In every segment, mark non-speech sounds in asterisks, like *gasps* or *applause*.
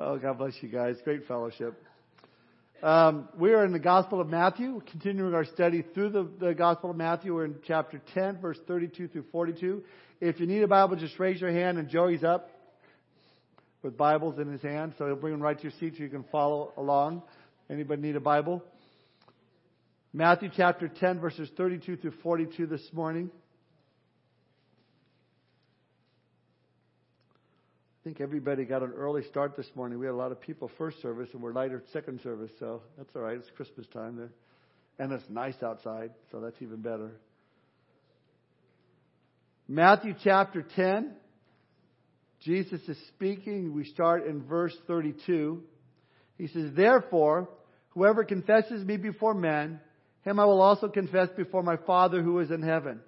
Oh, God bless you guys. Great fellowship. Um, we are in the Gospel of Matthew, continuing our study through the, the Gospel of Matthew. We're in chapter 10, verse 32 through 42. If you need a Bible, just raise your hand, and Joey's up with Bibles in his hand, so he'll bring them right to your seat so you can follow along. Anybody need a Bible? Matthew chapter 10, verses 32 through 42 this morning. Think everybody got an early start this morning. We had a lot of people first service, and we're later second service, so that's all right. It's Christmas time there. And it's nice outside, so that's even better. Matthew chapter 10. Jesus is speaking. We start in verse 32. He says, Therefore, whoever confesses me before men, him I will also confess before my Father who is in heaven.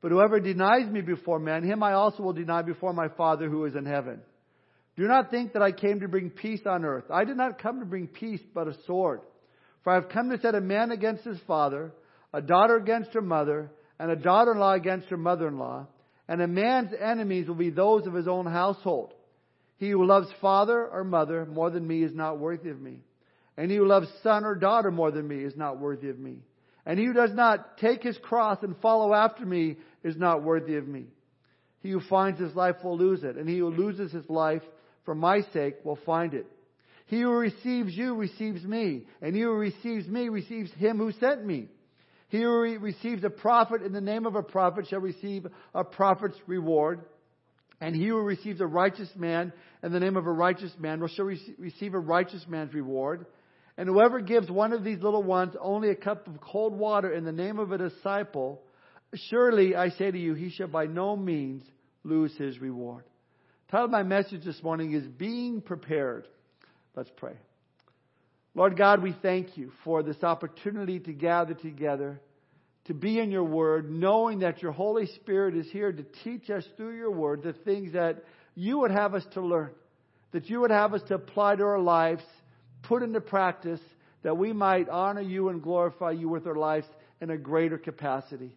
But whoever denies me before men, him I also will deny before my Father who is in heaven. Do not think that I came to bring peace on earth. I did not come to bring peace, but a sword. For I have come to set a man against his father, a daughter against her mother, and a daughter-in-law against her mother-in-law. And a man's enemies will be those of his own household. He who loves father or mother more than me is not worthy of me. And he who loves son or daughter more than me is not worthy of me. And he who does not take his cross and follow after me is not worthy of me. He who finds his life will lose it, and he who loses his life for my sake will find it. He who receives you receives me, and he who receives me receives him who sent me. He who re- receives a prophet in the name of a prophet shall receive a prophet's reward. And he who receives a righteous man in the name of a righteous man shall re- receive a righteous man's reward. And whoever gives one of these little ones only a cup of cold water in the name of a disciple, surely I say to you, he shall by no means lose his reward. Title of my message this morning is Being Prepared. Let's pray. Lord God, we thank you for this opportunity to gather together, to be in your word, knowing that your Holy Spirit is here to teach us through your word the things that you would have us to learn, that you would have us to apply to our lives put into practice that we might honor you and glorify you with our lives in a greater capacity.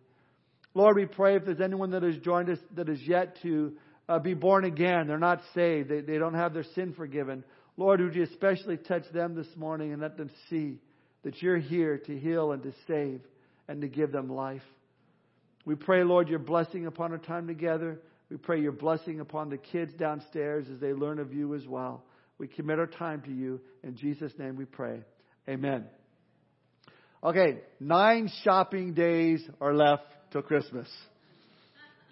Lord, we pray if there's anyone that has joined us that is yet to uh, be born again, they're not saved, they, they don't have their sin forgiven. Lord, would you especially touch them this morning and let them see that you're here to heal and to save and to give them life. We pray, Lord, your blessing upon our time together. We pray your blessing upon the kids downstairs as they learn of you as well. We commit our time to you. In Jesus' name we pray. Amen. Okay, nine shopping days are left till Christmas.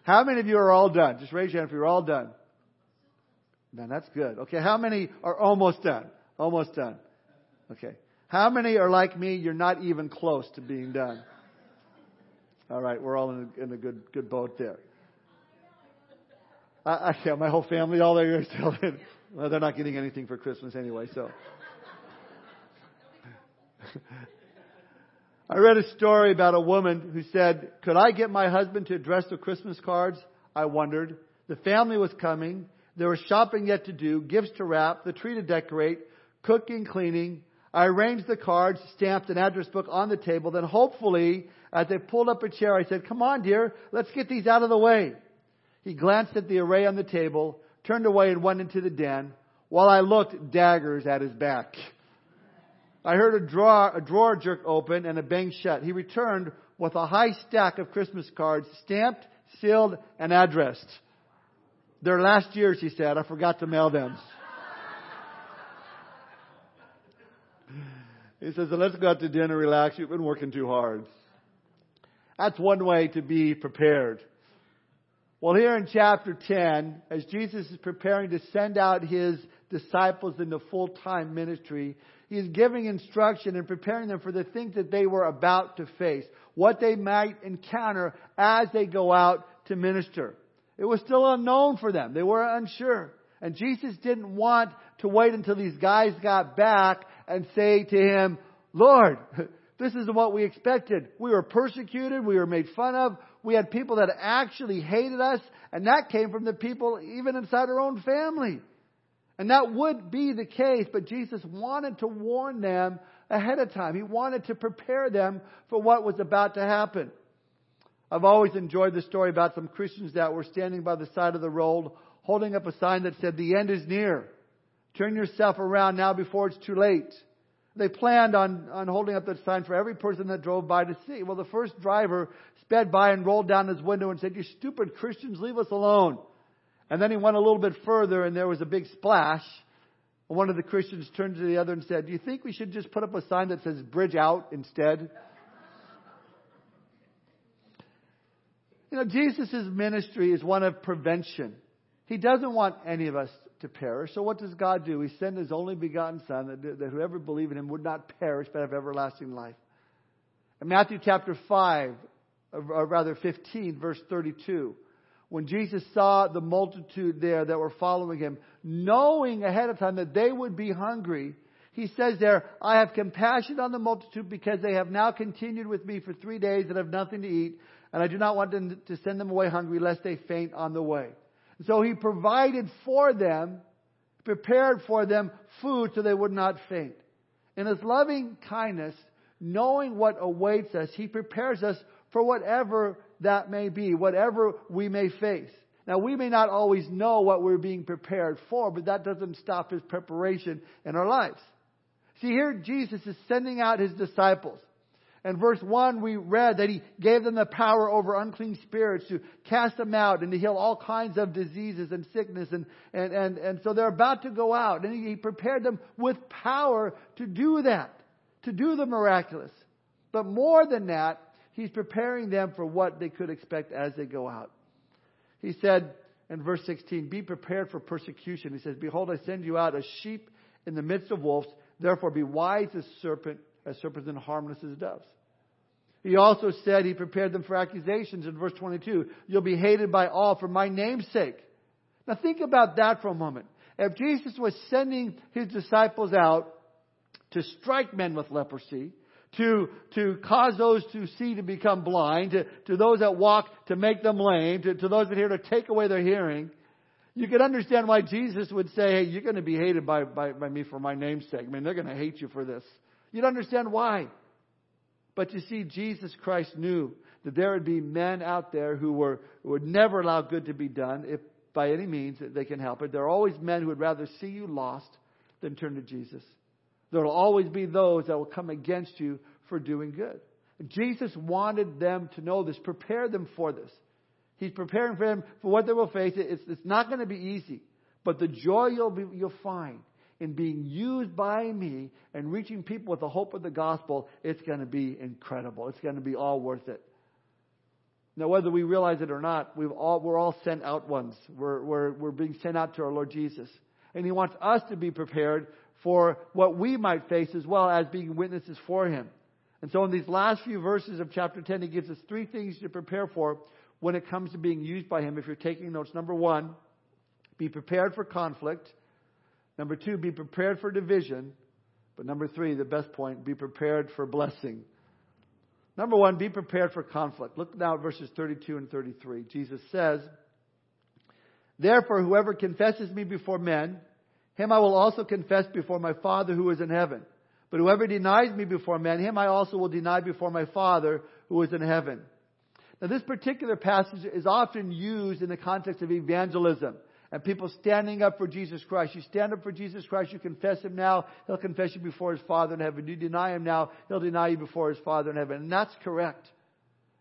How many of you are all done? Just raise your hand if you're all done. Man, that's good. Okay, how many are almost done? Almost done. Okay. How many are like me? You're not even close to being done. All right, we're all in a, in a good good boat there. I, I, yeah, my whole family, all there still in. Well, they're not getting anything for Christmas anyway, so. *laughs* I read a story about a woman who said, Could I get my husband to address the Christmas cards? I wondered. The family was coming. There was shopping yet to do, gifts to wrap, the tree to decorate, cooking, cleaning. I arranged the cards, stamped an address book on the table. Then hopefully, as they pulled up a chair, I said, Come on, dear, let's get these out of the way. He glanced at the array on the table, turned away and went into the den, while I looked daggers at his back. *laughs* I heard a drawer, a drawer jerk open and a bang shut. He returned with a high stack of Christmas cards, stamped, sealed, and addressed. They're last year's, he said. I forgot to mail them. He says, let's go out to dinner, relax. You've been working too hard. That's one way to be prepared. Well, here in chapter 10, as Jesus is preparing to send out his disciples into full-time ministry, he is giving instruction and preparing them for the things that they were about to face, what they might encounter as they go out to minister. It was still unknown for them. They were unsure. And Jesus didn't want to wait until these guys got back and say to him, Lord, *laughs* this is what we expected. We were persecuted. We were made fun of. We had people that actually hated us, and that came from the people even inside our own family. And that would be the case, but Jesus wanted to warn them ahead of time. He wanted to prepare them for what was about to happen. I've always enjoyed the story about some Christians that were standing by the side of the road holding up a sign that said, The end is near. Turn yourself around now before it's too late. They planned on, on holding up the sign for every person that drove by to see. Well, the first driver sped by and rolled down his window and said, You stupid Christians, leave us alone. And then he went a little bit further and there was a big splash. One of the Christians turned to the other and said, Do you think we should just put up a sign that says bridge out instead? You know, Jesus' ministry is one of prevention. He doesn't want any of us to perish. So what does God do? He sent His only begotten Son that, that whoever believed in Him would not perish but have everlasting life. In Matthew chapter 5, or rather 15, verse 32, when Jesus saw the multitude there that were following Him, knowing ahead of time that they would be hungry, he says there, I have compassion on the multitude because they have now continued with me for three days and have nothing to eat, and I do not want them to send them away hungry lest they faint on the way. So he provided for them, prepared for them food so they would not faint. In his loving kindness, knowing what awaits us, he prepares us for whatever that may be, whatever we may face. Now, we may not always know what we're being prepared for, but that doesn't stop his preparation in our lives. See, here Jesus is sending out his disciples. In verse 1, we read that he gave them the power over unclean spirits to cast them out and to heal all kinds of diseases and sickness. And, and, and, and so they're about to go out. And he prepared them with power to do that, to do the miraculous. But more than that, he's preparing them for what they could expect as they go out. He said in verse 16, Be prepared for persecution. He says, Behold, I send you out as sheep in the midst of wolves. Therefore, be wise as serpent as serpents and harmless as doves. He also said he prepared them for accusations in verse 22. You'll be hated by all for my name's sake. Now think about that for a moment. If Jesus was sending his disciples out to strike men with leprosy, to, to cause those to see to become blind, to, to those that walk to make them lame, to, to those that hear to take away their hearing, you can understand why Jesus would say, hey, you're going to be hated by, by, by me for my name's sake. I mean, they're going to hate you for this. You'd understand why. But you see, Jesus Christ knew that there would be men out there who were who would never allow good to be done if by any means they can help it. There are always men who would rather see you lost than turn to Jesus. There will always be those that will come against you for doing good. Jesus wanted them to know this, prepare them for this. He's preparing for them for what they will face. It's, it's not going to be easy, but the joy you'll, be, you'll find in being used by me and reaching people with the hope of the gospel, it's going to be incredible. It's going to be all worth it. Now, whether we realize it or not, we've all, we're all sent out ones. We're, we're, we're being sent out to our Lord Jesus. And He wants us to be prepared for what we might face as well as being witnesses for Him. And so in these last few verses of chapter 10, He gives us three things to prepare for when it comes to being used by Him. If you're taking notes, number one, be prepared for conflict. Number two, be prepared for division. But number three, the best point, be prepared for blessing. Number one, be prepared for conflict. Look now at verses 32 and 33. Jesus says, Therefore, whoever confesses me before men, him I will also confess before my Father who is in heaven. But whoever denies me before men, him I also will deny before my Father who is in heaven. Now, this particular passage is often used in the context of evangelism and people standing up for Jesus Christ. You stand up for Jesus Christ, you confess Him now, He'll confess you before His Father in heaven. You deny Him now, He'll deny you before His Father in heaven. And that's correct.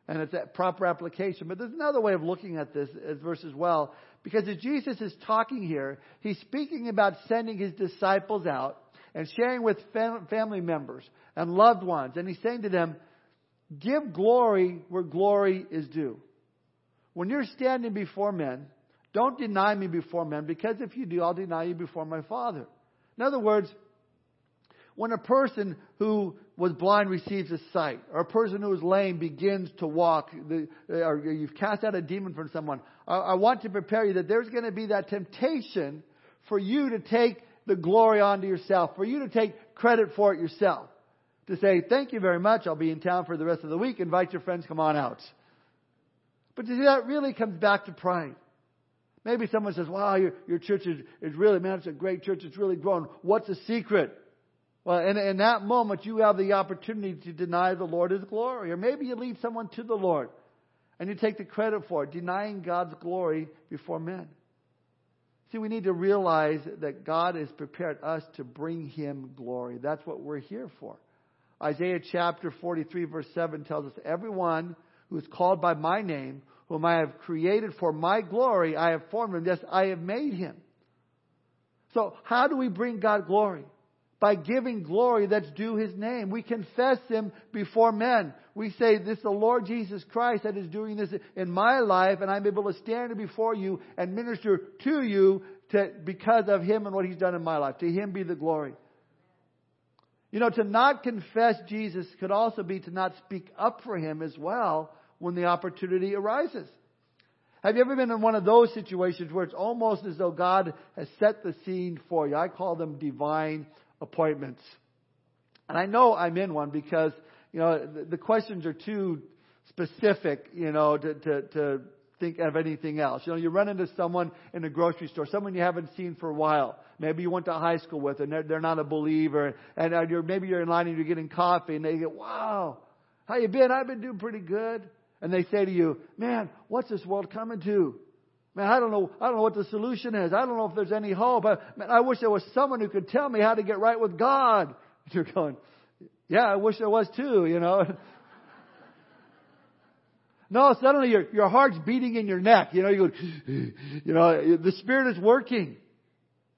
And it's a proper application. But there's another way of looking at this verse as well. Because as Jesus is talking here, He's speaking about sending His disciples out and sharing with fam- family members and loved ones. And He's saying to them, give glory where glory is due. When you're standing before men, don't deny me before men, because if you do, I'll deny you before my Father. In other words, when a person who was blind receives a sight, or a person who is lame begins to walk, or you've cast out a demon from someone, I want to prepare you that there's going to be that temptation for you to take the glory onto yourself, for you to take credit for it yourself. To say, thank you very much, I'll be in town for the rest of the week, invite your friends, come on out. But see, that really comes back to pride. Maybe someone says, wow, your, your church is, is really, man, it's a great church. It's really grown. What's the secret? Well, in, that moment, you have the opportunity to deny the Lord His glory. Or maybe you lead someone to the Lord and you take the credit for it, denying God's glory before men. See, we need to realize that God has prepared us to bring Him glory. That's what we're here for. Isaiah chapter 43 verse 7 tells us, Everyone who is called by my name, whom I have created for my glory, I have formed him. Yes, I have made him. So how do we bring God glory? By giving glory that's due his name. We confess him before men. We say, This is the Lord Jesus Christ that is doing this in my life, and I'm able to stand before you and minister to you to, because of him and what he's done in my life. To him be the glory. You know, to not confess Jesus could also be to not speak up for him as well when the opportunity arises. Have you ever been in one of those situations where it's almost as though God has set the scene for you? I call them divine appointments. And I know I'm in one because, you know, the, the questions are too specific, you know, to, to, to think of anything else. You know, you run into someone in a grocery store, someone you haven't seen for a while. Maybe you went to high school with, and they're, they're not a believer. And you're, maybe you're in line and you're getting coffee, and they go, "Wow, how you been? I've been doing pretty good." and they say to you, man, what's this world coming to? Man, I don't know, I don't know what the solution is. I don't know if there's any hope. I, man, I wish there was someone who could tell me how to get right with God. *laughs* You're going, yeah, I wish there was too, you know. *laughs* no, suddenly your, your heart's beating in your neck. You know, you go, *gasps* you know, the Spirit is working.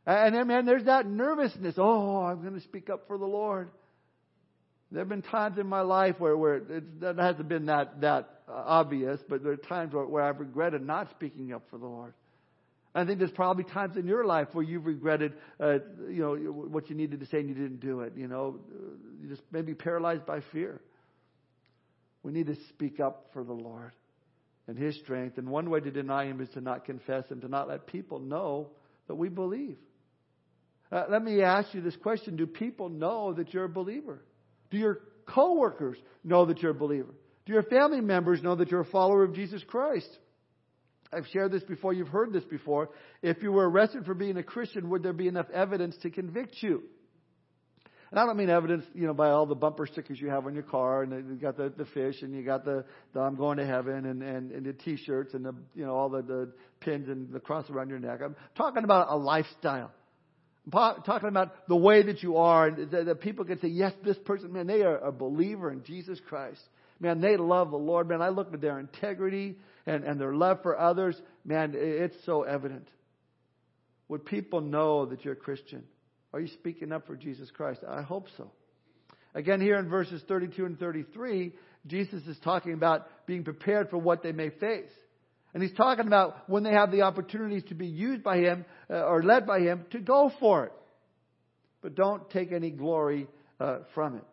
And then, man, there's that nervousness. Oh, I'm going to speak up for the Lord. There have been times in my life where, where it, hasn't been that, that obvious, but there are times where, where I've regretted not speaking up for the Lord. I think there's probably times in your life where you've regretted, uh, you know, what you needed to say and you didn't do it. You know, you just maybe paralyzed by fear. We need to speak up for the Lord and His strength. And one way to deny Him is to not confess and to not let people know that we believe. Uh, let me ask you this question: Do people know that you're a believer? Do your coworkers know that you're a believer? Do your family members know that you're a follower of Jesus Christ? I've shared this before, you've heard this before. If you were arrested for being a Christian, would there be enough evidence to convict you? And I don't mean evidence, you know, by all the bumper stickers you have on your car, and you got the, the fish, and you got the, the I'm going to heaven, and, and, and the T-shirts, and the, you know, all the, the pins and the cross around your neck. I'm talking about a lifestyle. Talking about the way that you are, and that people can say, yes, this person, man, they are a believer in Jesus Christ. Man, they love the Lord. Man, I look at their integrity and, and their love for others. Man, it's so evident. Would people know that you're a Christian? Are you speaking up for Jesus Christ? I hope so. Again, here in verses 32 and 33, Jesus is talking about being prepared for what they may face. And he's talking about when they have the opportunities to be used by him uh, or led by him to go for it. But don't take any glory uh, from it.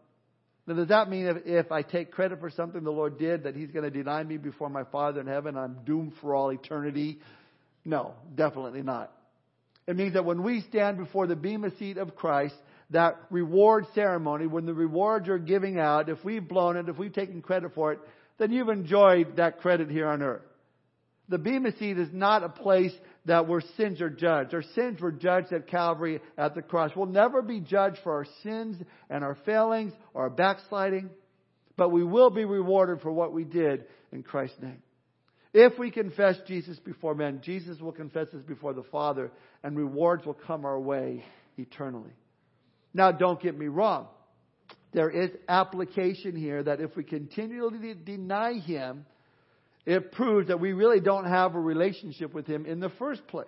Now, does that mean if, if I take credit for something the Lord did, that He's going to deny me before my Father in heaven? I'm doomed for all eternity? No, definitely not. It means that when we stand before the bema seat of Christ, that reward ceremony, when the rewards are giving out, if we've blown it, if we've taken credit for it, then you've enjoyed that credit here on earth. The bema seat is not a place that where sins are judged. Our sins were judged at Calvary at the cross. We'll never be judged for our sins and our failings or our backsliding, but we will be rewarded for what we did in Christ's name. If we confess Jesus before men, Jesus will confess us before the Father, and rewards will come our way eternally. Now, don't get me wrong. There is application here that if we continually deny Him, it proves that we really don't have a relationship with Him in the first place.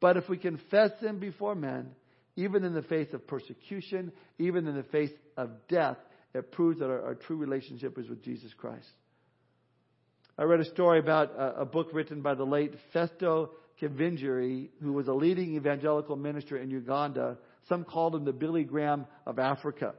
But if we confess Him before men, even in the face of persecution, even in the face of death, it proves that our, our true relationship is with Jesus Christ. I read a story about a, a book written by the late Festo Kivengere, who was a leading evangelical minister in Uganda. Some called him the Billy Graham of Africa.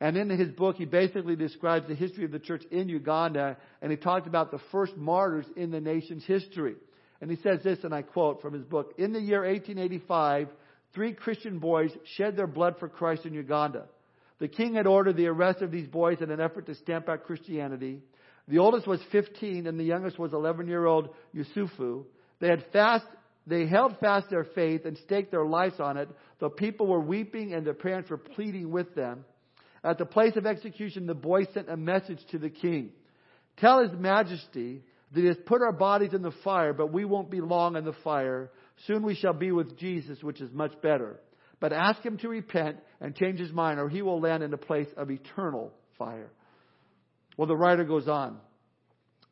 And in his book, he basically describes the history of the church in Uganda, and he talked about the first martyrs in the nation's history. And he says this, and I quote from his book In the year 1885, three Christian boys shed their blood for Christ in Uganda. The king had ordered the arrest of these boys in an effort to stamp out Christianity. The oldest was 15, and the youngest was 11 year old Yusufu. They had fast, they held fast their faith and staked their lives on it, The people were weeping and their parents were pleading with them. At the place of execution, the boy sent a message to the king. Tell his majesty that he has put our bodies in the fire, but we won't be long in the fire. Soon we shall be with Jesus, which is much better. But ask him to repent and change his mind, or he will land in a place of eternal fire. Well, the writer goes on.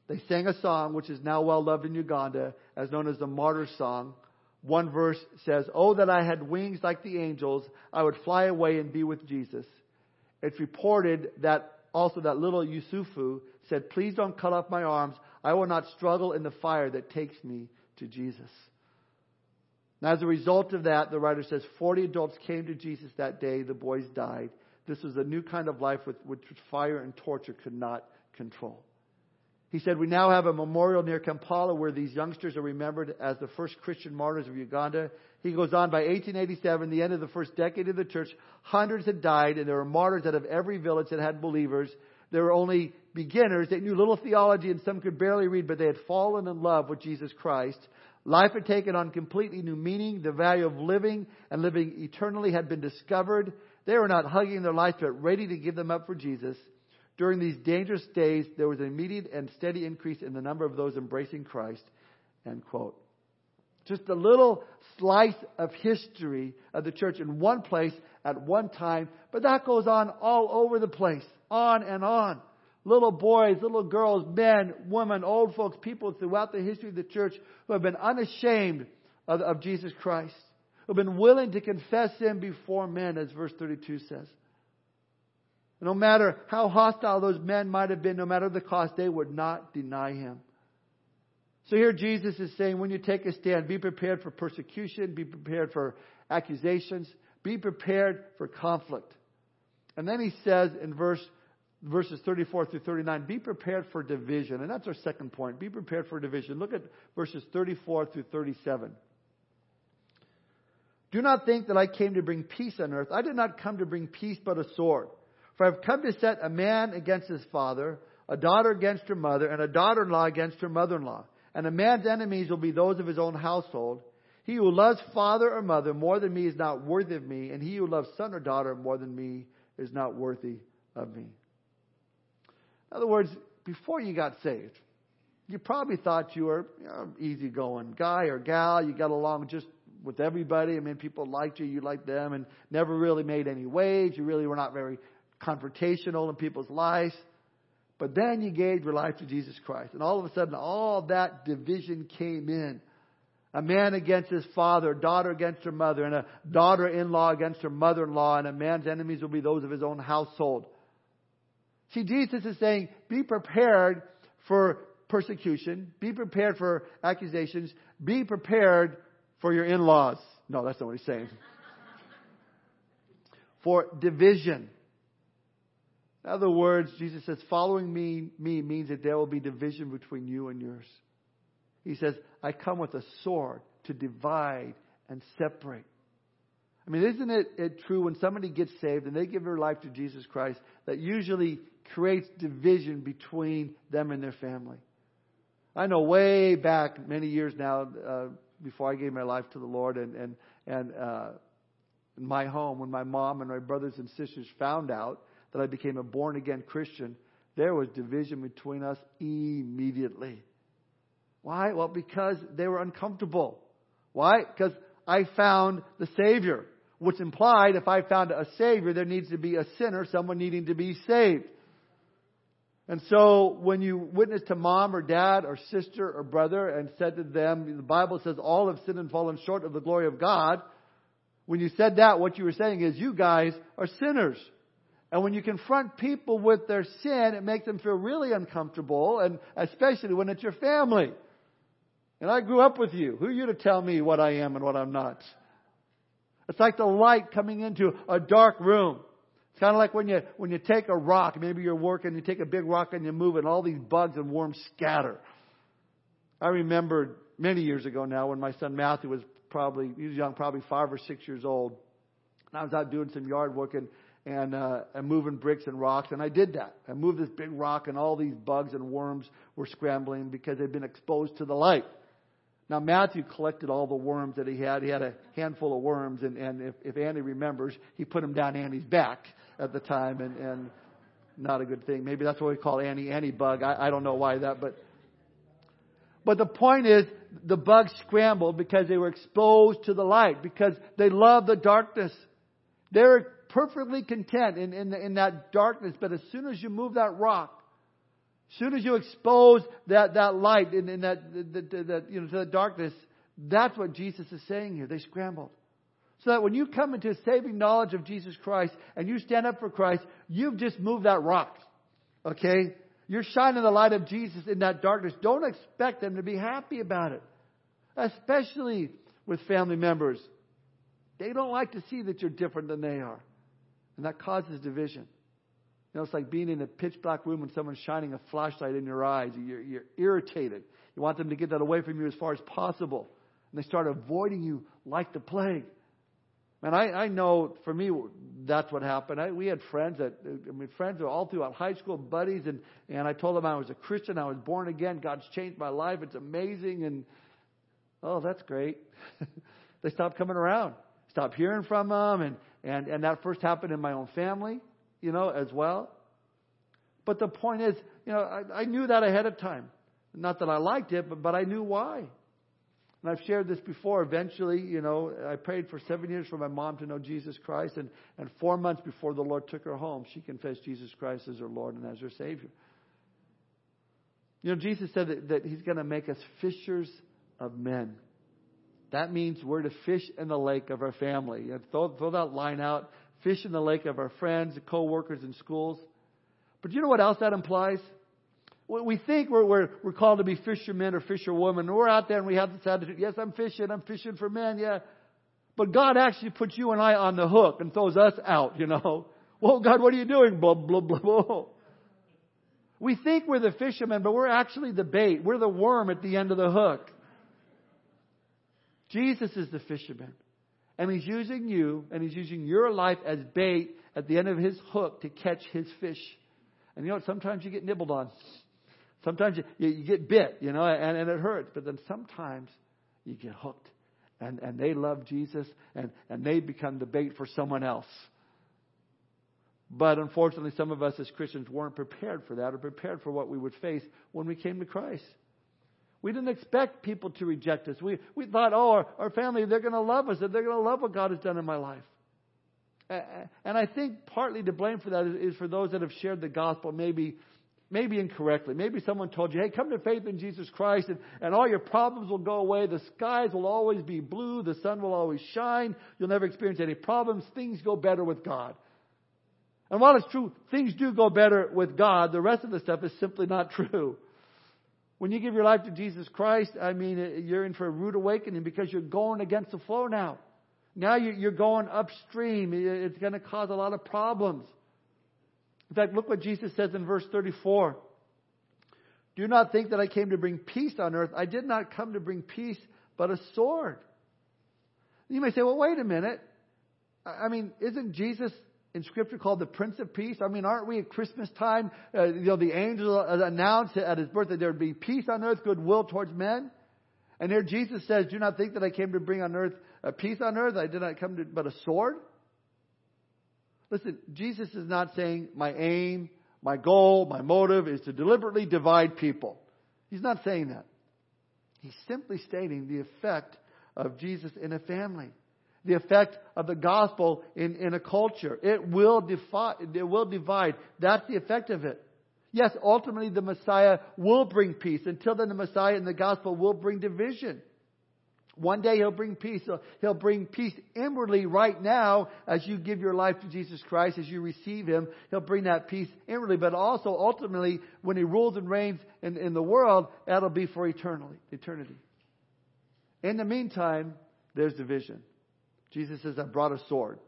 They sang a song which is now well loved in Uganda, as known as the Martyr Song. One verse says, Oh, that I had wings like the angels, I would fly away and be with Jesus. It's reported that also that little Yusufu said, Please don't cut off my arms. I will not struggle in the fire that takes me to Jesus. Now, as a result of that, the writer says 40 adults came to Jesus that day. The boys died. This was a new kind of life with, which fire and torture could not control. He said, We now have a memorial near Kampala where these youngsters are remembered as the first Christian martyrs of Uganda. He goes on, by 1887, the end of the first decade of the church, hundreds had died, and there were martyrs out of every village that had believers. There were only beginners. They knew little theology, and some could barely read, but they had fallen in love with Jesus Christ. Life had taken on completely new meaning. The value of living and living eternally had been discovered. They were not hugging their life, but ready to give them up for Jesus. During these dangerous days, there was an immediate and steady increase in the number of those embracing Christ. End quote. Just a little slice of history of the church in one place at one time, but that goes on all over the place, on and on. Little boys, little girls, men, women, old folks, people throughout the history of the church who have been unashamed of, of Jesus Christ, who have been willing to confess Him before men, as verse 32 says. No matter how hostile those men might have been, no matter the cost, they would not deny him. So here Jesus is saying, when you take a stand, be prepared for persecution, be prepared for accusations, be prepared for conflict. And then he says in verse verses 34 through 39, be prepared for division. And that's our second point. Be prepared for division. Look at verses 34 through 37. Do not think that I came to bring peace on earth. I did not come to bring peace, but a sword. For I've come to set a man against his father, a daughter against her mother, and a daughter in law against her mother in law. And a man's enemies will be those of his own household. He who loves father or mother more than me is not worthy of me, and he who loves son or daughter more than me is not worthy of me. In other words, before you got saved, you probably thought you were you know, easygoing guy or gal. You got along just with everybody. I mean, people liked you, you liked them, and never really made any waves. You really were not very confrontational in people's lives. But then you gave your life to Jesus Christ. And all of a sudden, all that division came in. A man against his father, a daughter against her mother, and a daughter in law against her mother in law, and a man's enemies will be those of his own household. See, Jesus is saying, be prepared for persecution, be prepared for accusations, be prepared for your in laws. No, that's not what he's saying. for division. In other words, Jesus says, following me, me means that there will be division between you and yours. He says, I come with a sword to divide and separate. I mean, isn't it, it true when somebody gets saved and they give their life to Jesus Christ that usually creates division between them and their family? I know way back many years now, uh, before I gave my life to the Lord and, and, and, uh, in my home, when my mom and my brothers and sisters found out that I became a born again Christian, there was division between us immediately. Why? Well, because they were uncomfortable. Why? Because I found the Savior, which implied if I found a Savior, there needs to be a sinner, someone needing to be saved. And so when you witness to mom or dad or sister or brother and said to them, the Bible says all have sinned and fallen short of the glory of God. When you said that, what you were saying is you guys are sinners. And when you confront people with their sin, it makes them feel really uncomfortable, and especially when it's your family. And I grew up with you. Who are you to tell me what I am and what I'm not? It's like the light coming into a dark room. It's kind of like when you when you take a rock, maybe you're working, you take a big rock and you move it, and all these bugs and worms scatter. I remember many years ago now when my son Matthew was probably he was young, probably five or six years old. And I was out doing some yard work and and, uh, and moving bricks and rocks. And I did that. I moved this big rock, and all these bugs and worms were scrambling because they'd been exposed to the light. Now, Matthew collected all the worms that he had. He had a handful of worms, and, and if, if Annie remembers, he put them down Annie's back at the time, and, and not a good thing. Maybe that's what we call Annie Annie bug. I, I don't know why that, but But the point is, the bugs scrambled because they were exposed to the light, because they love the darkness. They were perfectly content in, in, in that darkness, but as soon as you move that rock, as soon as you expose that, that light in, in that, that, you know, to the darkness, that's what Jesus is saying here. They scrambled. So that when you come into saving knowledge of Jesus Christ and you stand up for Christ, you've just moved that rock. Okay? You're shining the light of Jesus in that darkness. Don't expect them to be happy about it. Especially with family members. They don't like to see that you're different than they are. And that causes division. You know, it's like being in a pitch black room and someone's shining a flashlight in your eyes. You're, you're irritated. You want them to get that away from you as far as possible. And they start avoiding you like the plague. Man, I, I know for me that's what happened. I, we had friends that I mean friends all throughout high school, buddies, and and I told them I was a Christian, I was born again, God's changed my life, it's amazing, and oh, that's great. *laughs* they stopped coming around, stopped hearing from them, and and and that first happened in my own family, you know, as well. But the point is, you know, I, I knew that ahead of time. Not that I liked it, but but I knew why. And I've shared this before. Eventually, you know, I prayed for seven years for my mom to know Jesus Christ. And, and four months before the Lord took her home, she confessed Jesus Christ as her Lord and as her Savior. You know, Jesus said that, that He's going to make us fishers of men. That means we're to fish in the lake of our family. You throw, throw that line out. Fish in the lake of our friends, co-workers in schools. But you know what else that implies? we think we're, we're, we're called to be fishermen or fisherwomen. We're out there and we have this attitude, yes, I'm fishing, I'm fishing for men, yeah. But God actually puts you and I on the hook and throws us out, you know. *laughs* Well, God, what are you doing? Blah, blah, blah, blah. We think we're the fishermen, but we're actually the bait. We're the worm at the end of the hook. Jesus is the fisherman. And he's using you and he's using your life as bait at the end of his hook to catch his fish. And you know what? Sometimes you get nibbled on. Sometimes you, you, get bit, you know, and, and it hurts. But then sometimes you get hooked. And, and they love Jesus and, and they become the bait for someone else. But unfortunately, some of us as Christians weren't prepared for that or prepared for what we would face when we came to Christ. We didn't expect people to reject us. We, we thought, oh, our, our family, they're going to love us and they're going to love what God has done in my life. And I think partly to blame for that is for those that have shared the gospel maybe maybe incorrectly. Maybe someone told you, hey, come to faith in Jesus Christ and, and all your problems will go away. The skies will always be blue. The sun will always shine. You'll never experience any problems. Things go better with God. And while it's true, things do go better with God, the rest of the stuff is simply not *laughs* true. When you give your life to Jesus Christ, I mean, uh, you're in for a rude awakening because you're going against the flow now. Now you're going upstream. Uh, it's going to cause a lot of problems. In fact, look what Jesus says in verse 34. Do not think that I came to bring peace on earth. I did not come to bring peace, but a sword. You may say, well, wait a minute. I mean, isn't Jesus in Scripture called the Prince of Peace? I mean, aren't we at Christmas time? Uh, you know, the angel announced at his birth that there would be peace on earth, goodwill towards men. And here Jesus says, Do not think that I came to bring on earth uh, peace on earth. I did not come to, but a sword. Listen, Jesus is not saying my aim, my goal, my motive is to deliberately divide people. He's not saying that. He's simply stating the effect of Jesus in a family. The effect of the gospel in, in a culture. It will, defi- it will divide. That's the effect of it. Yes, ultimately the Messiah will bring peace. Until then, the Messiah and the gospel will bring division. One day he'll bring peace. He'll bring peace inwardly right now as you give your life to Jesus Christ, as you receive him. He'll bring that peace inwardly, but also ultimately when he rules and reigns in, in the world, that'll be for eternally, eternity. In the meantime, there's division. Jesus says, I brought a sword.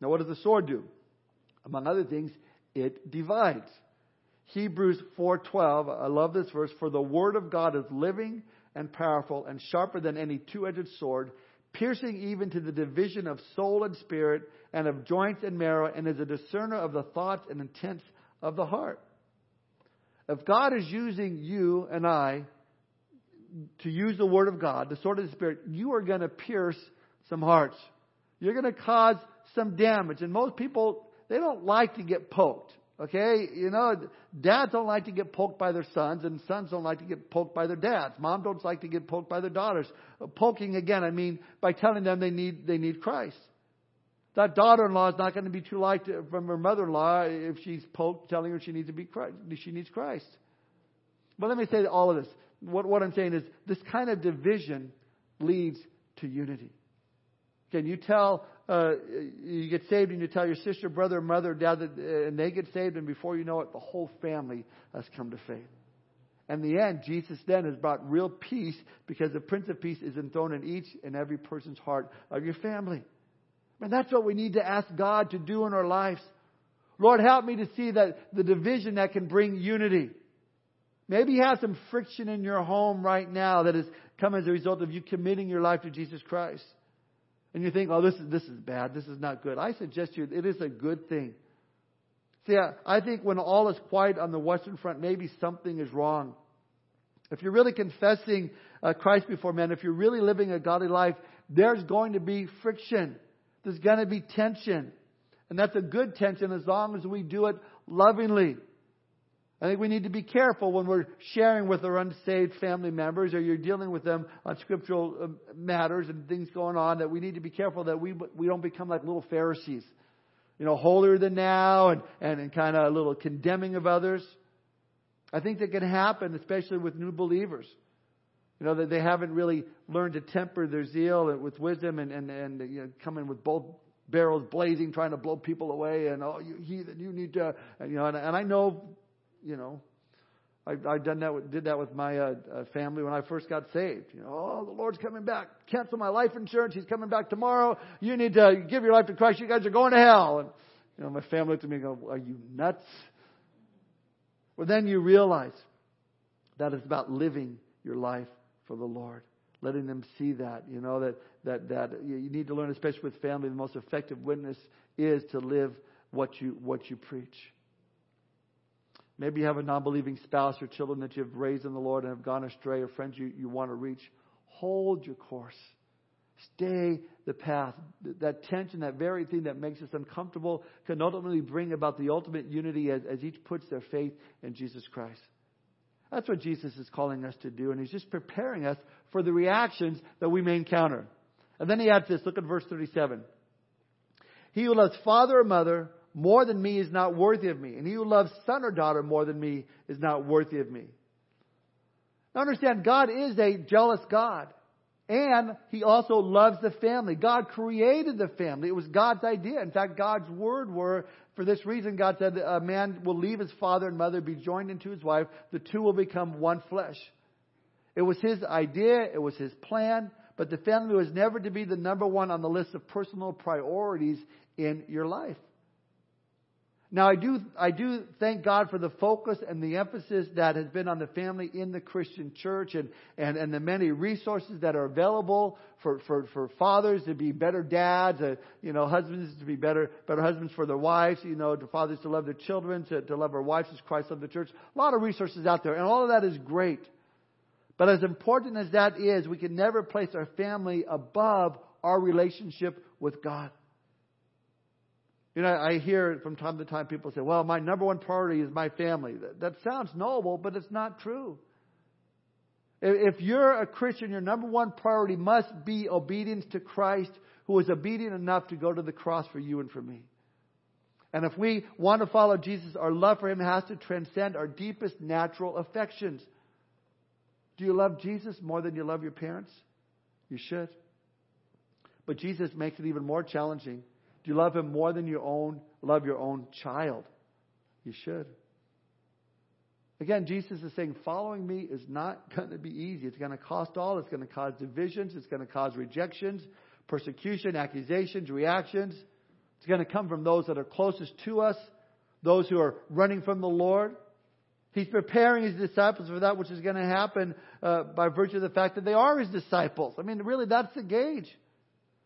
Now what does the sword do? Among other things, it divides. Hebrews 4:12, I love this verse, for the word of God is living and powerful and sharper than any two-edged sword, piercing even to the division of soul and spirit and of joints and marrow and is a discerner of the thoughts and intents of the heart. If God is using you and I to use the word of God, the sword of the spirit, you are going to pierce some hearts. You're going to cause some damage. And most people, they don't like to get poked. Okay, you know, dads don't like to get poked by their sons, and sons don't like to get poked by their dads. Mom don't like to get poked by their daughters. Uh, poking again, I mean by telling them they need they need Christ. That daughter-in-law is not going to be too like uh, from her mother-in-law if she's poked, telling her she needs to be Christ, she needs Christ. But let me say all of this. What, what I'm saying is this kind of division leads to unity. Can you tell uh, you get saved and you tell your sister, brother, mother, dad, that, uh, and they get saved, and before you know it, the whole family has come to faith. And the end, Jesus then has brought real peace because the Prince of Peace is enthroned in each and every person's heart of your family. And that's what we need to ask God to do in our lives. Lord, help me to see that the division that can bring unity. Maybe you have some friction in your home right now that has come as a result of you committing your life to Jesus Christ and you think, oh, this is, this is bad, this is not good, I suggest you it is a good thing. See, I, I think when all is quiet on the Western Front, maybe something is wrong. If you're really confessing uh, Christ before men, if you're really living a godly life, there's going to be friction. There's going to be tension. And that's a good tension as long as we do it lovingly. I think we need to be careful when we're sharing with our unsaved family members or you're dealing with them on scriptural um, matters and things going on that we need to be careful that we, we don't become like little Pharisees. You know, holier than now and, and, and kind of a little condemning of others. I think that can happen, especially with new believers. You know, that they haven't really learned to temper their zeal with wisdom and, and, and you know, coming with both barrels blazing, trying to blow people away, and oh, you heathen, you need to, and, you know, and, and I know you know, I, I done that with, did that with my uh, uh, family when I first got saved. You know, oh, the Lord's coming back. Cancel my life insurance. He's coming back tomorrow. You need to give your life to Christ. You guys are going to hell. And you know, my family looked at me and go, "Are you nuts?" Well, then you realize that it's about living your life for the Lord, letting them see that. You know that that that you need to learn, especially with family. The most effective witness is to live what you what you preach. Maybe you have a non believing spouse or children that you've raised in the Lord and have gone astray, or friends you, you want to reach. Hold your course. Stay the path. That tension, that very thing that makes us uncomfortable, can ultimately bring about the ultimate unity as, as each puts their faith in Jesus Christ. That's what Jesus is calling us to do, and He's just preparing us for the reactions that we may encounter. And then He adds this look at verse 37. He who loves father or mother more than me is not worthy of me. And he who loves son or daughter more than me is not worthy of me. Now understand, God is a jealous God. And He also loves the family. God created the family. It was God's idea. In fact, God's word were, for this reason, God said a man will leave his father and mother, be joined into his wife. The two will become one flesh. It was His idea. It was His plan. But the family was never to be the number one on the list of personal priorities in your life. Now, I do, I do thank God for the focus and the emphasis that has been on the family in the Christian church and, and, and the many resources that are available for, for, for fathers to be better dads, uh, you know, husbands to be better, better husbands for their wives, you know, to fathers to love their children, to, to love their wives as Christ loved the church. A lot of resources out there, and all of that is great. But as important as that is, we can never place our family above our relationship with God. You know, I hear from time to time people say, well, my number one priority is my family. That, that sounds noble, but it's not true. If you're a Christian, your number one priority must be obedience to Christ, who was obedient enough to go to the cross for you and for me. And if we want to follow Jesus, our love for Him has to transcend our deepest natural affections. Do you love Jesus more than you love your parents? You should. But Jesus makes it even more challenging. Do you love him more than your own love your own child? You should. Again, Jesus is saying following me is not going to be easy. It's going to cost all. It's going to cause divisions. It's going to cause rejections, persecution, accusations, reactions. It's going to come from those that are closest to us, those who are running from the Lord. He's preparing his disciples for that which is going to happen uh, by virtue of the fact that they are his disciples. I mean, really, that's the gauge.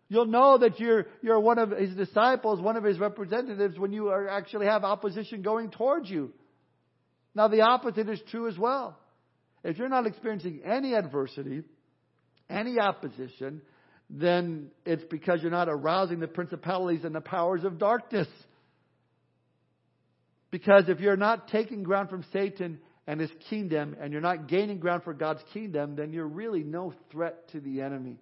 You'll know that you're, you're one of his disciples, one of his representatives, when you are, actually have opposition going towards you. Now, the opposite is true as well. If you're not experiencing any adversity, any opposition, then it's because you're not arousing the principalities and the powers of darkness. Because if you're not taking ground from Satan and his kingdom, and you're not gaining ground for God's kingdom, then you're really no threat to the enemy.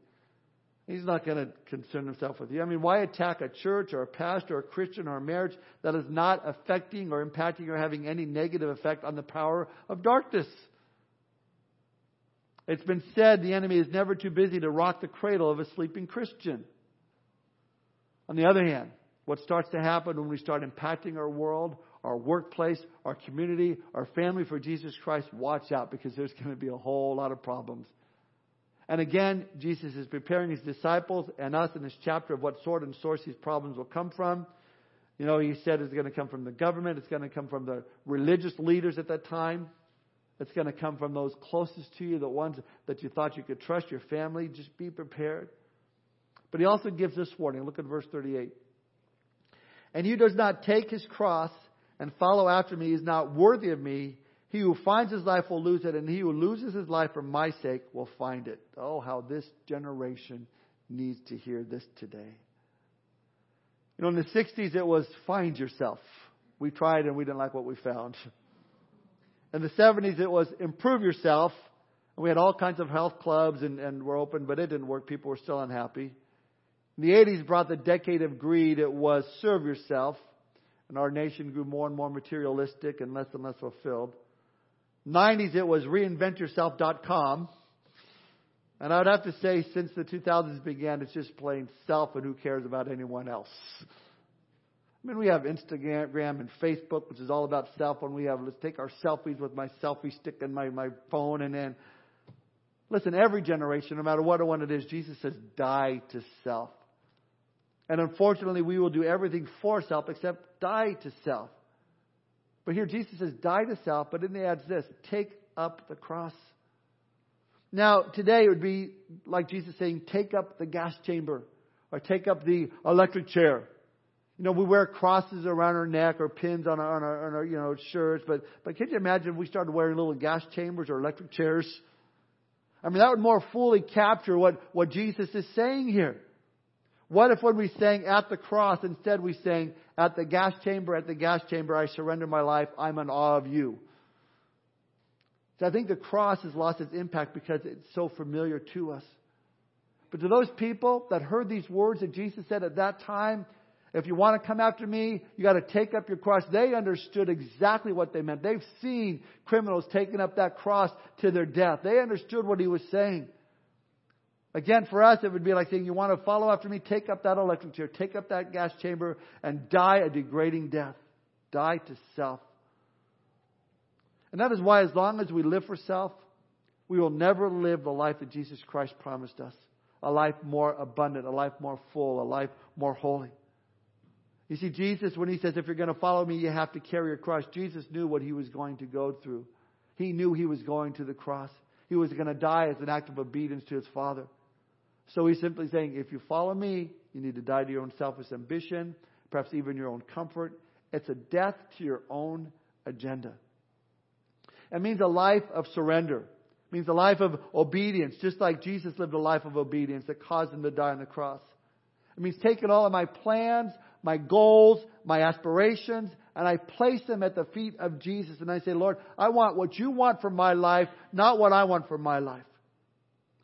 He's not going to concern himself with you. I mean, why attack a church or a pastor or a Christian or a marriage that is not affecting or impacting or having any negative effect on the power of darkness? It's been said the enemy is never too busy to rock the cradle of a sleeping Christian. On the other hand, what starts to happen when we start impacting our world, our workplace, our community, our family for Jesus Christ, watch out because there's going to be a whole lot of problems. And again, Jesus is preparing his disciples and us in this chapter of what sort and source these problems will come from. You know, he said it's going to come from the government, it's going to come from the religious leaders at that time. It's going to come from those closest to you, the ones that you thought you could trust, your family. Just be prepared. But he also gives this warning. Look at verse 38. And he does not take his cross and follow after me is not worthy of me. He who finds his life will lose it, and he who loses his life for my sake will find it. Oh, how this generation needs to hear this today. You know, in the 60s, it was find yourself. We tried and we didn't like what we found. In the 70s, it was improve yourself. And we had all kinds of health clubs and, and were open, but it didn't work. People were still unhappy. In the 80s brought the decade of greed. It was serve yourself. And our nation grew more and more materialistic and less and less fulfilled. 90s, it was reinventyourself.com. And I would have to say, since the 2000s began, it's just plain self and who cares about anyone else. I mean, we have Instagram and Facebook, which is all about self. And we have, let's take our selfies with my selfie stick and my, my phone. And then, listen, every generation, no matter what one it is, Jesus says, die to self. And unfortunately, we will do everything for self except die to self. But here Jesus says, die to self, but then he adds this take up the cross. Now, today it would be like Jesus saying, take up the gas chamber or take up the electric chair. You know, we wear crosses around our neck or pins on our, on our, on our you know, shirts, but, but can you imagine if we started wearing little gas chambers or electric chairs? I mean, that would more fully capture what, what Jesus is saying here. What if when we sang at the cross, instead we sang at the gas chamber, at the gas chamber, I surrender my life, I'm in awe of you. So I think the cross has lost its impact because it's so familiar to us. But to those people that heard these words that Jesus said at that time, if you want to come after me, you got to take up your cross. They understood exactly what they meant. They've seen criminals taking up that cross to their death. They understood what he was saying. Again, for us, it would be like saying, You want to follow after me? Take up that electric chair, take up that gas chamber, and die a degrading death. Die to self. And that is why, as long as we live for self, we will never live the life that Jesus Christ promised us a life more abundant, a life more full, a life more holy. You see, Jesus, when he says, If you're going to follow me, you have to carry a cross, Jesus knew what he was going to go through. He knew he was going to the cross. He was going to die as an act of obedience to his Father. So he's simply saying, if you follow me, you need to die to your own selfish ambition, perhaps even your own comfort. It's a death to your own agenda. It means a life of surrender. It means a life of obedience, just like Jesus lived a life of obedience that caused him to die on the cross. It means taking all of my plans, my goals, my aspirations, and I place them at the feet of Jesus. And I say, Lord, I want what you want for my life, not what I want for my life.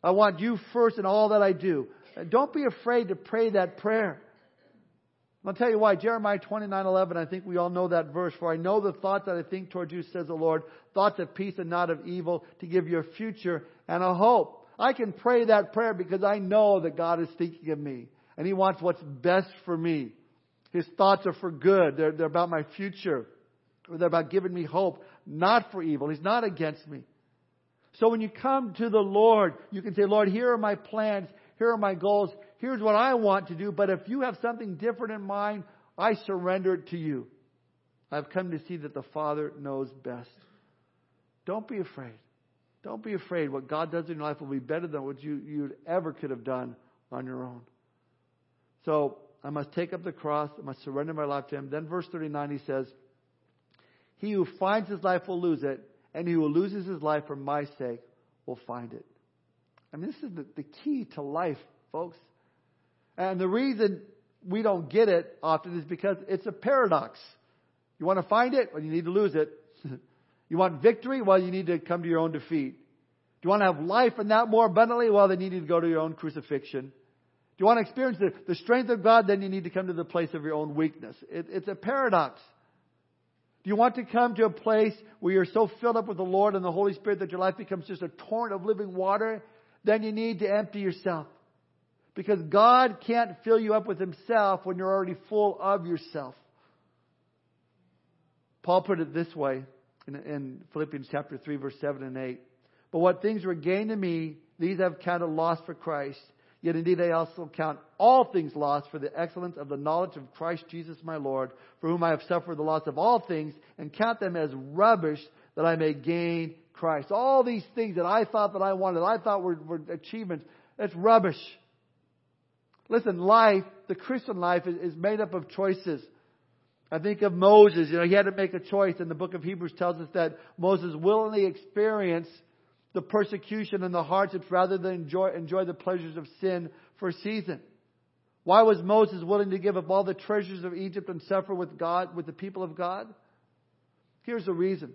I want you first in all that I do. Don't be afraid to pray that prayer. I'll tell you why. Jeremiah 29 11, I think we all know that verse. For I know the thoughts that I think toward you, says the Lord, thoughts of peace and not of evil, to give you a future and a hope. I can pray that prayer because I know that God is thinking of me and He wants what's best for me. His thoughts are for good. They're, they're about my future. They're about giving me hope, not for evil. He's not against me. So when you come to the Lord, you can say, Lord, here are my plans. Here are my goals. Here's what I want to do. But if you have something different in mind, I surrender it to you. I've come to see that the Father knows best. Don't be afraid. Don't be afraid. What God does in your life will be better than what you, you ever could have done on your own. So I must take up the cross. I must surrender my life to Him. Then, verse 39, he says, He who finds his life will lose it, and he who loses his life for my sake will find it. I mean, this is the, the key to life, folks. And the reason we don't get it often is because it's a paradox. You want to find it? Well, you need to lose it. *laughs* you want victory? Well, you need to come to your own defeat. Do you want to have life and that more abundantly? Well, then you need to go to your own crucifixion. Do you want to experience the, the strength of God? Then you need to come to the place of your own weakness. It, it's a paradox. Do you want to come to a place where you're so filled up with the Lord and the Holy Spirit that your life becomes just a torrent of living water? Then you need to empty yourself. Because God can't fill you up with Himself when you're already full of yourself. Paul put it this way in, in Philippians chapter 3, verse 7 and 8. But what things were gained to me, these I've counted loss for Christ. Yet indeed I also count all things lost for the excellence of the knowledge of Christ Jesus my Lord, for whom I have suffered the loss of all things, and count them as rubbish that I may gain Christ. All these things that I thought that I wanted, I thought were, were achievements, it's rubbish. Listen, life, the Christian life is, is made up of choices. I think of Moses, you know, he had to make a choice, and the book of Hebrews tells us that Moses willingly experienced the persecution and the hardships rather than enjoy, enjoy the pleasures of sin for a season. Why was Moses willing to give up all the treasures of Egypt and suffer with God, with the people of God? Here's the reason.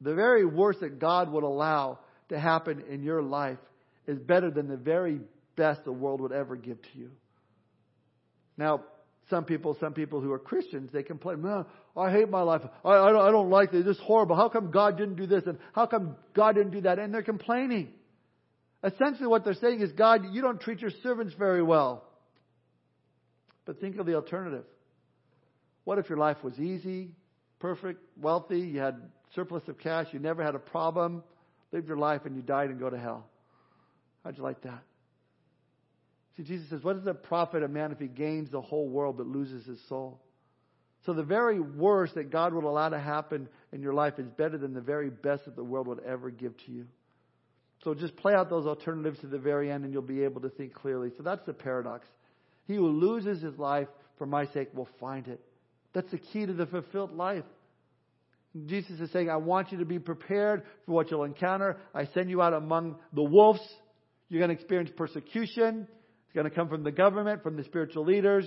The very worst that God would allow to happen in your life is better than the very best the world would ever give to you. Now, some people, some people who are Christians, they complain, man, I hate my life. I, I, don't, I don't like this. This is horrible. How come God didn't do this? And how come God didn't do that? And they're complaining. Essentially what they're saying is, God, you don't treat your servants very well. But think of the alternative. What if your life was easy, perfect, wealthy, you had surplus of cash, you never had a problem, lived your life and you died and go to hell? How'd you like that? See, Jesus says, What does it profit a man if he gains the whole world but loses his soul? So the very worst that God would allow to happen in your life is better than the very best that the world would ever give to you. So just play out those alternatives to the very end and you'll be able to think clearly. So that's the paradox. He who loses his life for my sake will find it. That's the key to the fulfilled life. Jesus is saying, I want you to be prepared for what you'll encounter. I send you out among the wolves. You're going to experience persecution. It's going to come from the government, from the spiritual leaders.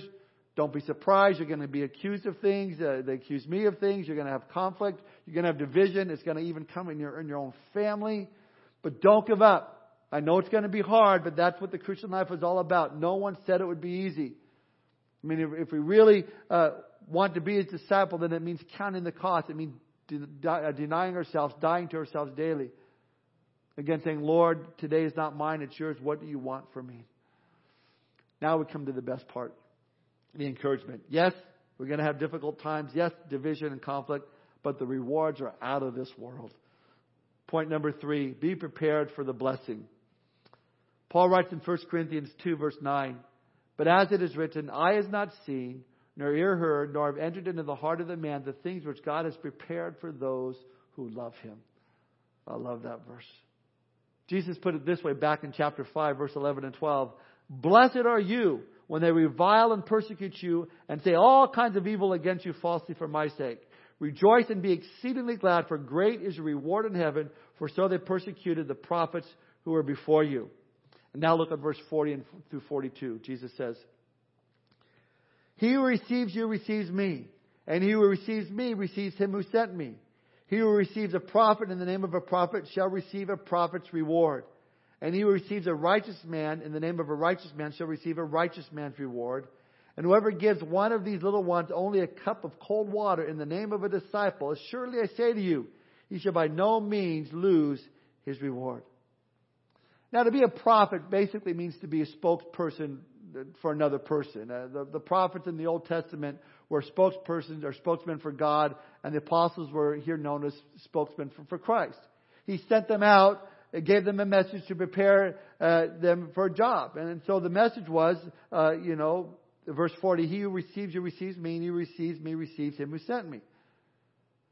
Don't be surprised. You're going to be accused of things. Uh, they accuse me of things. You're going to have conflict. You're going to have division. It's going to even come in your, in your own family. But don't give up. I know it's going to be hard, but that's what the Christian life is all about. No one said it would be easy. I mean, if, if we really uh, want to be his disciple, then it means counting the cost. It means de- uh, denying ourselves, dying to ourselves daily. Again, saying, Lord, today is not mine, it's yours. What do you want from me? Now we come to the best part the encouragement. Yes, we're going to have difficult times. Yes, division and conflict, but the rewards are out of this world. Point number three be prepared for the blessing. Paul writes in 1 Corinthians 2, verse 9, But as it is written, eye has not seen, nor ear heard, nor have entered into the heart of the man the things which God has prepared for those who love him. I love that verse. Jesus put it this way back in chapter 5, verse 11 and 12. Blessed are you when they revile and persecute you and say all kinds of evil against you falsely for my sake. Rejoice and be exceedingly glad, for great is your reward in heaven, for so they persecuted the prophets who were before you. And now look at verse 40 and through 42. Jesus says, He who receives you receives me, and he who receives me receives him who sent me. He who receives a prophet in the name of a prophet shall receive a prophet's reward. And he who receives a righteous man in the name of a righteous man shall receive a righteous man's reward. And whoever gives one of these little ones only a cup of cold water in the name of a disciple, assuredly I say to you, he shall by no means lose his reward. Now, to be a prophet basically means to be a spokesperson for another person. Uh, the, the prophets in the Old Testament were spokespersons or spokesmen for God, and the apostles were here known as spokesmen for, for Christ. He sent them out it gave them a message to prepare uh, them for a job. And, and so the message was, uh, you know, verse 40, he who receives you receives me, and he who receives me receives him who sent me.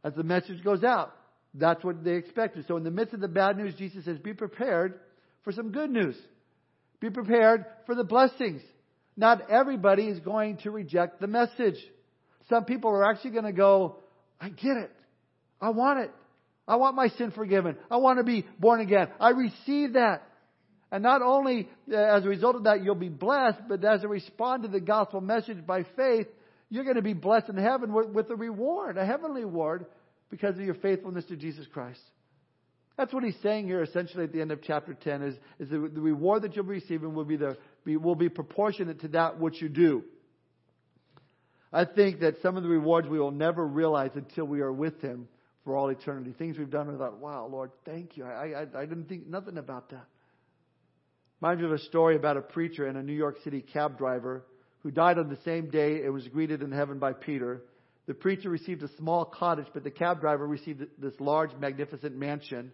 As the message goes out, that's what they expected. So in the midst of the bad news, Jesus says, be prepared for some good news. Be prepared for the blessings. Not everybody is going to reject the message. Some people are actually going to go, I get it. I want it. I want my sin forgiven. I want to be born again. I receive that. And not only uh, as a result of that, you'll be blessed, but as a respond to the gospel message by faith, you're going to be blessed in heaven with, with a reward, a heavenly reward, because of your faithfulness to Jesus Christ. That's what he's saying here essentially at the end of chapter 10 is, is the, the reward that you'll be receiving will be, the, be, will be proportionate to that which you do. I think that some of the rewards we will never realize until we are with him for all eternity. Things we've done, we thought, wow, Lord, thank you. I, I, I didn't think nothing about that. Reminds me of a story about a preacher and a New York City cab driver who died on the same day and was greeted in heaven by Peter. The preacher received a small cottage, but the cab driver received this large, magnificent mansion.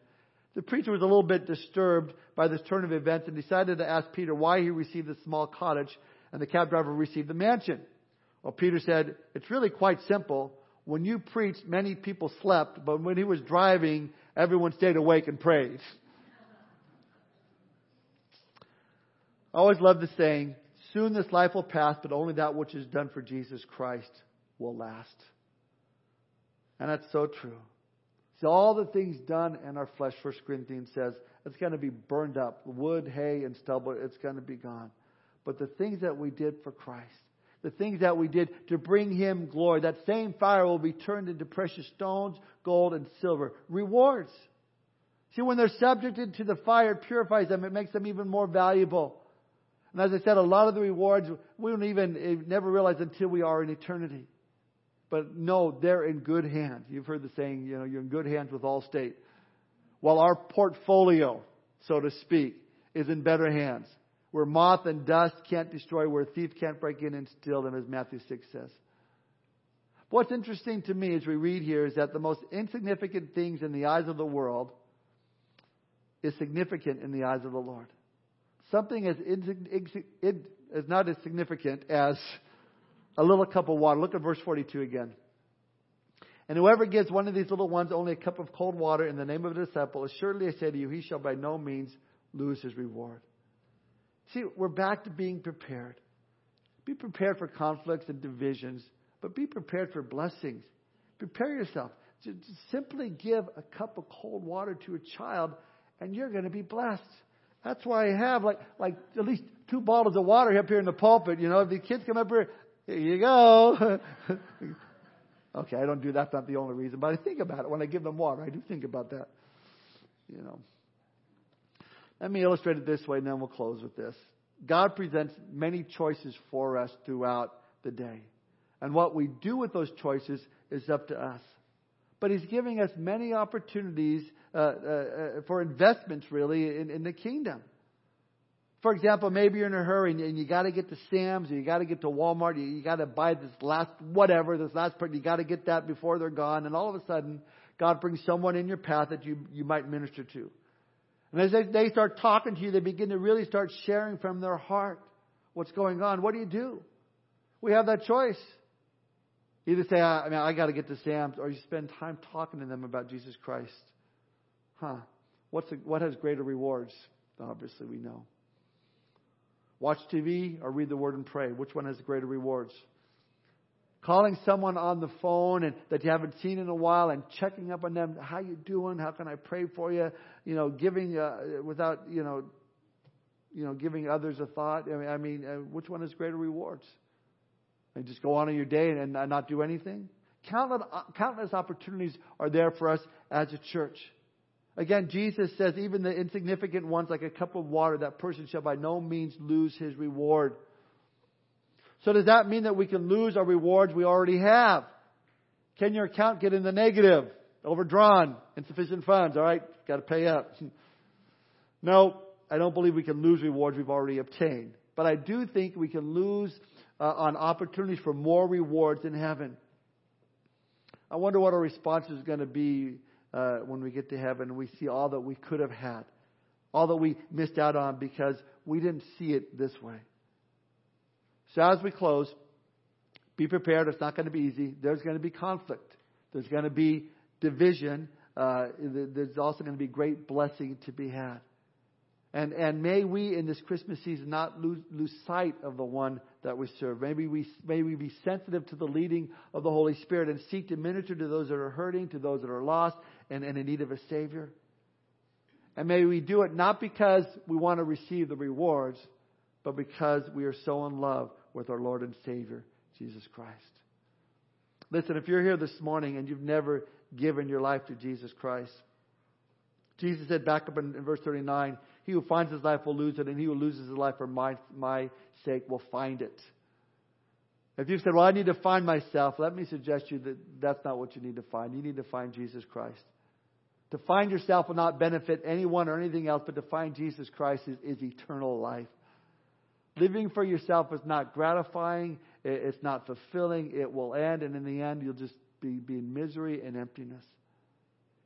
The preacher was a little bit disturbed by this turn of events and decided to ask Peter why he received the small cottage and the cab driver received the mansion. Well, Peter said, It's really quite simple. When you preached, many people slept, but when he was driving, everyone stayed awake and prayed. I always love the saying, Soon this life will pass, but only that which is done for Jesus Christ will last. And that's so true. So all the things done in our flesh, 1 Corinthians says, it's going to be burned up. Wood, hay, and stubble, it's going to be gone. But the things that we did for Christ, the things that we did to bring Him glory, that same fire will be turned into precious stones, gold, and silver. Rewards. See, when they're subjected to the fire, it purifies them. It makes them even more valuable. And as I said, a lot of the rewards we don't even eh, never realize until we are in eternity. But no, they're in good hands. You've heard the saying, you know, you're in good hands with Allstate. While our portfolio, so to speak, is in better hands. Where moth and dust can't destroy, where a thief can't break in and steal them, as Matthew 6 says. What's interesting to me as we read here is that the most insignificant things in the eyes of the world is significant in the eyes of the Lord. Something as, as not as significant as a little cup of water. Look at verse 42 again. And whoever gives one of these little ones only a cup of cold water in the name of a disciple, assuredly I say to you, he shall by no means lose his reward. See, we're back to being prepared. Be prepared for conflicts and divisions, but be prepared for blessings. Prepare yourself. Just simply give a cup of cold water to a child, and you're going to be blessed. That's why I have like like at least two bottles of water up here in the pulpit. You know, if the kids come up here, here you go. *laughs* okay, I don't do that. That's not the only reason, but I think about it when I give them water. I do think about that. You know. Let me illustrate it this way, and then we'll close with this. God presents many choices for us throughout the day. And what we do with those choices is up to us. But He's giving us many opportunities uh, uh, uh for investments, really, in, in the kingdom. For example, maybe you're in a hurry and, you got to get to Sam's or you got to get to Walmart. You, you got to buy this last whatever, this last part. You got to get that before they're gone. And all of a sudden, God brings someone in your path that you you might minister to. And as they, they start talking to you, they begin to really start sharing from their heart what's going on. What do you do? We have that choice. Either say, I mean, I got to get to Sam's, or you spend time talking to them about Jesus Christ. Huh? What's the, what has greater rewards? Obviously, we know. Watch TV or read the Word and pray. Which one has greater rewards? Calling someone on the phone and that you haven't seen in a while and checking up on them. How you doing? How can I pray for you? You know, giving uh, without you know, you know, giving others a thought. I mean, I mean, uh, which one has greater rewards? And just go on in your day and, and not do anything. Countless, uh, countless opportunities are there for us as a church. Again, Jesus says, even the insignificant ones, like a cup of water, that person shall by no means lose his reward. So does that mean that we can lose our rewards we already have? Can your account get in the negative? Overdrawn, insufficient funds, alright? Gotta pay up. *laughs* no, I don't believe we can lose rewards we've already obtained. But I do think we can lose uh, on opportunities for more rewards in heaven. I wonder what our response is going to be uh, when we get to heaven and we see all that we could have had, all that we missed out on because we didn't see it this way. So as we close, be prepared. It's not going to be easy. There's going to be conflict. There's going to be division. Uh, there's also going to be great blessing to be had. And, and may we in this Christmas season not lose, lose sight of the one that we serve. Maybe we, may we be sensitive to the leading of the Holy Spirit and seek to minister to those that are hurting, to those that are lost and, and in need of a Savior. And may we do it not because we want to receive the rewards, but because we are so in love with our Lord and Savior, Jesus Christ. Listen, if you're here this morning and you've never given your life to Jesus Christ, Jesus said back up in, in verse 39, He who finds his life will lose it, and he who loses his life for my, my sake will find it. If you've said, Well, I need to find myself, let me suggest you that that's not what you need to find. You need to find Jesus Christ. To find yourself will not benefit anyone or anything else, but to find Jesus Christ is, is eternal life. Living for yourself is not gratifying, it's not fulfilling, it will end, and in the end, you'll just be, be in misery and emptiness.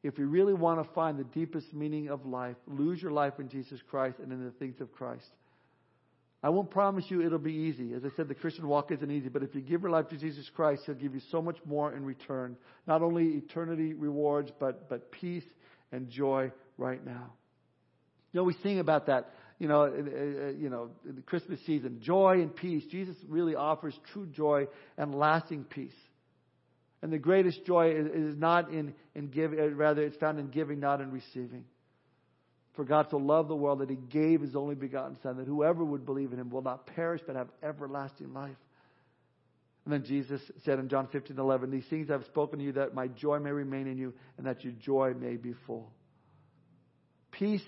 If you really want to find the deepest meaning of life, lose your life in Jesus Christ and in the things of Christ. I won't promise you it'll be easy. As I said, the Christian walk isn't easy, but if you give your life to Jesus Christ, He'll give you so much more in return. Not only eternity rewards, but, but peace and joy right now. You know, we sing about that, you know, uh, uh, uh, you know, the Christmas season, joy and peace. Jesus really offers true joy and lasting peace. And the greatest joy is, is not in, in giving, rather it's found in giving, not in receiving. For God so loved the world that he gave his only begotten Son, that whoever would believe in him will not perish but have everlasting life. And then Jesus said in John 15, 11, These things I've spoken to you that my joy may remain in you and that your joy may be full. Peace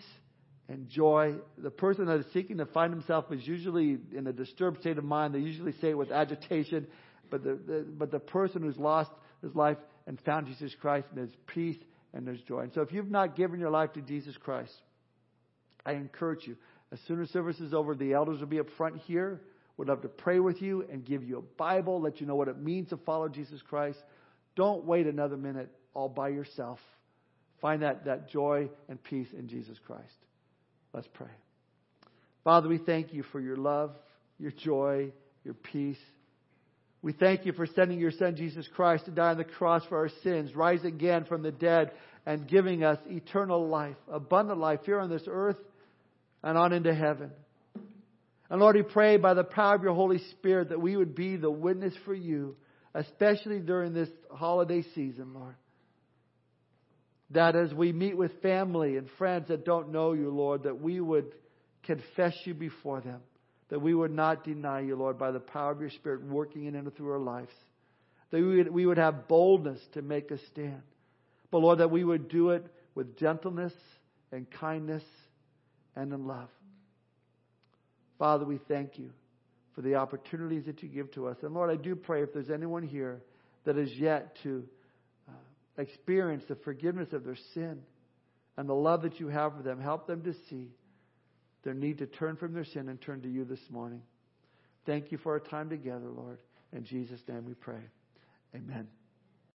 and joy. The person that is seeking to find himself is usually in a disturbed state of mind. They usually say it with agitation. But the, the but the person who's lost his life and found Jesus Christ, and there's peace and there's joy. And so if you've not given your life to Jesus Christ, I encourage you. As soon as service is over, the elders will be up front here. Would love to pray with you and give you a Bible, let you know what it means to follow Jesus Christ. Don't wait another minute all by yourself. Find that, that joy and peace in Jesus Christ. Let's pray. Father, we thank you for your love, your joy, your peace. We thank you for sending your Son, Jesus Christ, to die on the cross for our sins, rise again from the dead, and giving us eternal life, abundant life here on this earth and on into heaven. And Lord, we pray by the power of your Holy Spirit that we would be the witness for you, especially during this holiday season, Lord. That as we meet with family and friends that don't know you, Lord, that we would confess you before them. That we would not deny you, Lord, by the power of your Spirit working in and through our lives. That we would, have boldness to make a stand. But Lord, that we would do it with gentleness and kindness and in love. Father, we thank you for the opportunities that you give to us. And Lord, I do pray if there's anyone here that is yet to experience the forgiveness of their sin and the love that you have for them, help them to see their need to turn from their sin and turn to you this morning. Thank you for our time together, Lord. In Jesus' name we pray. Amen.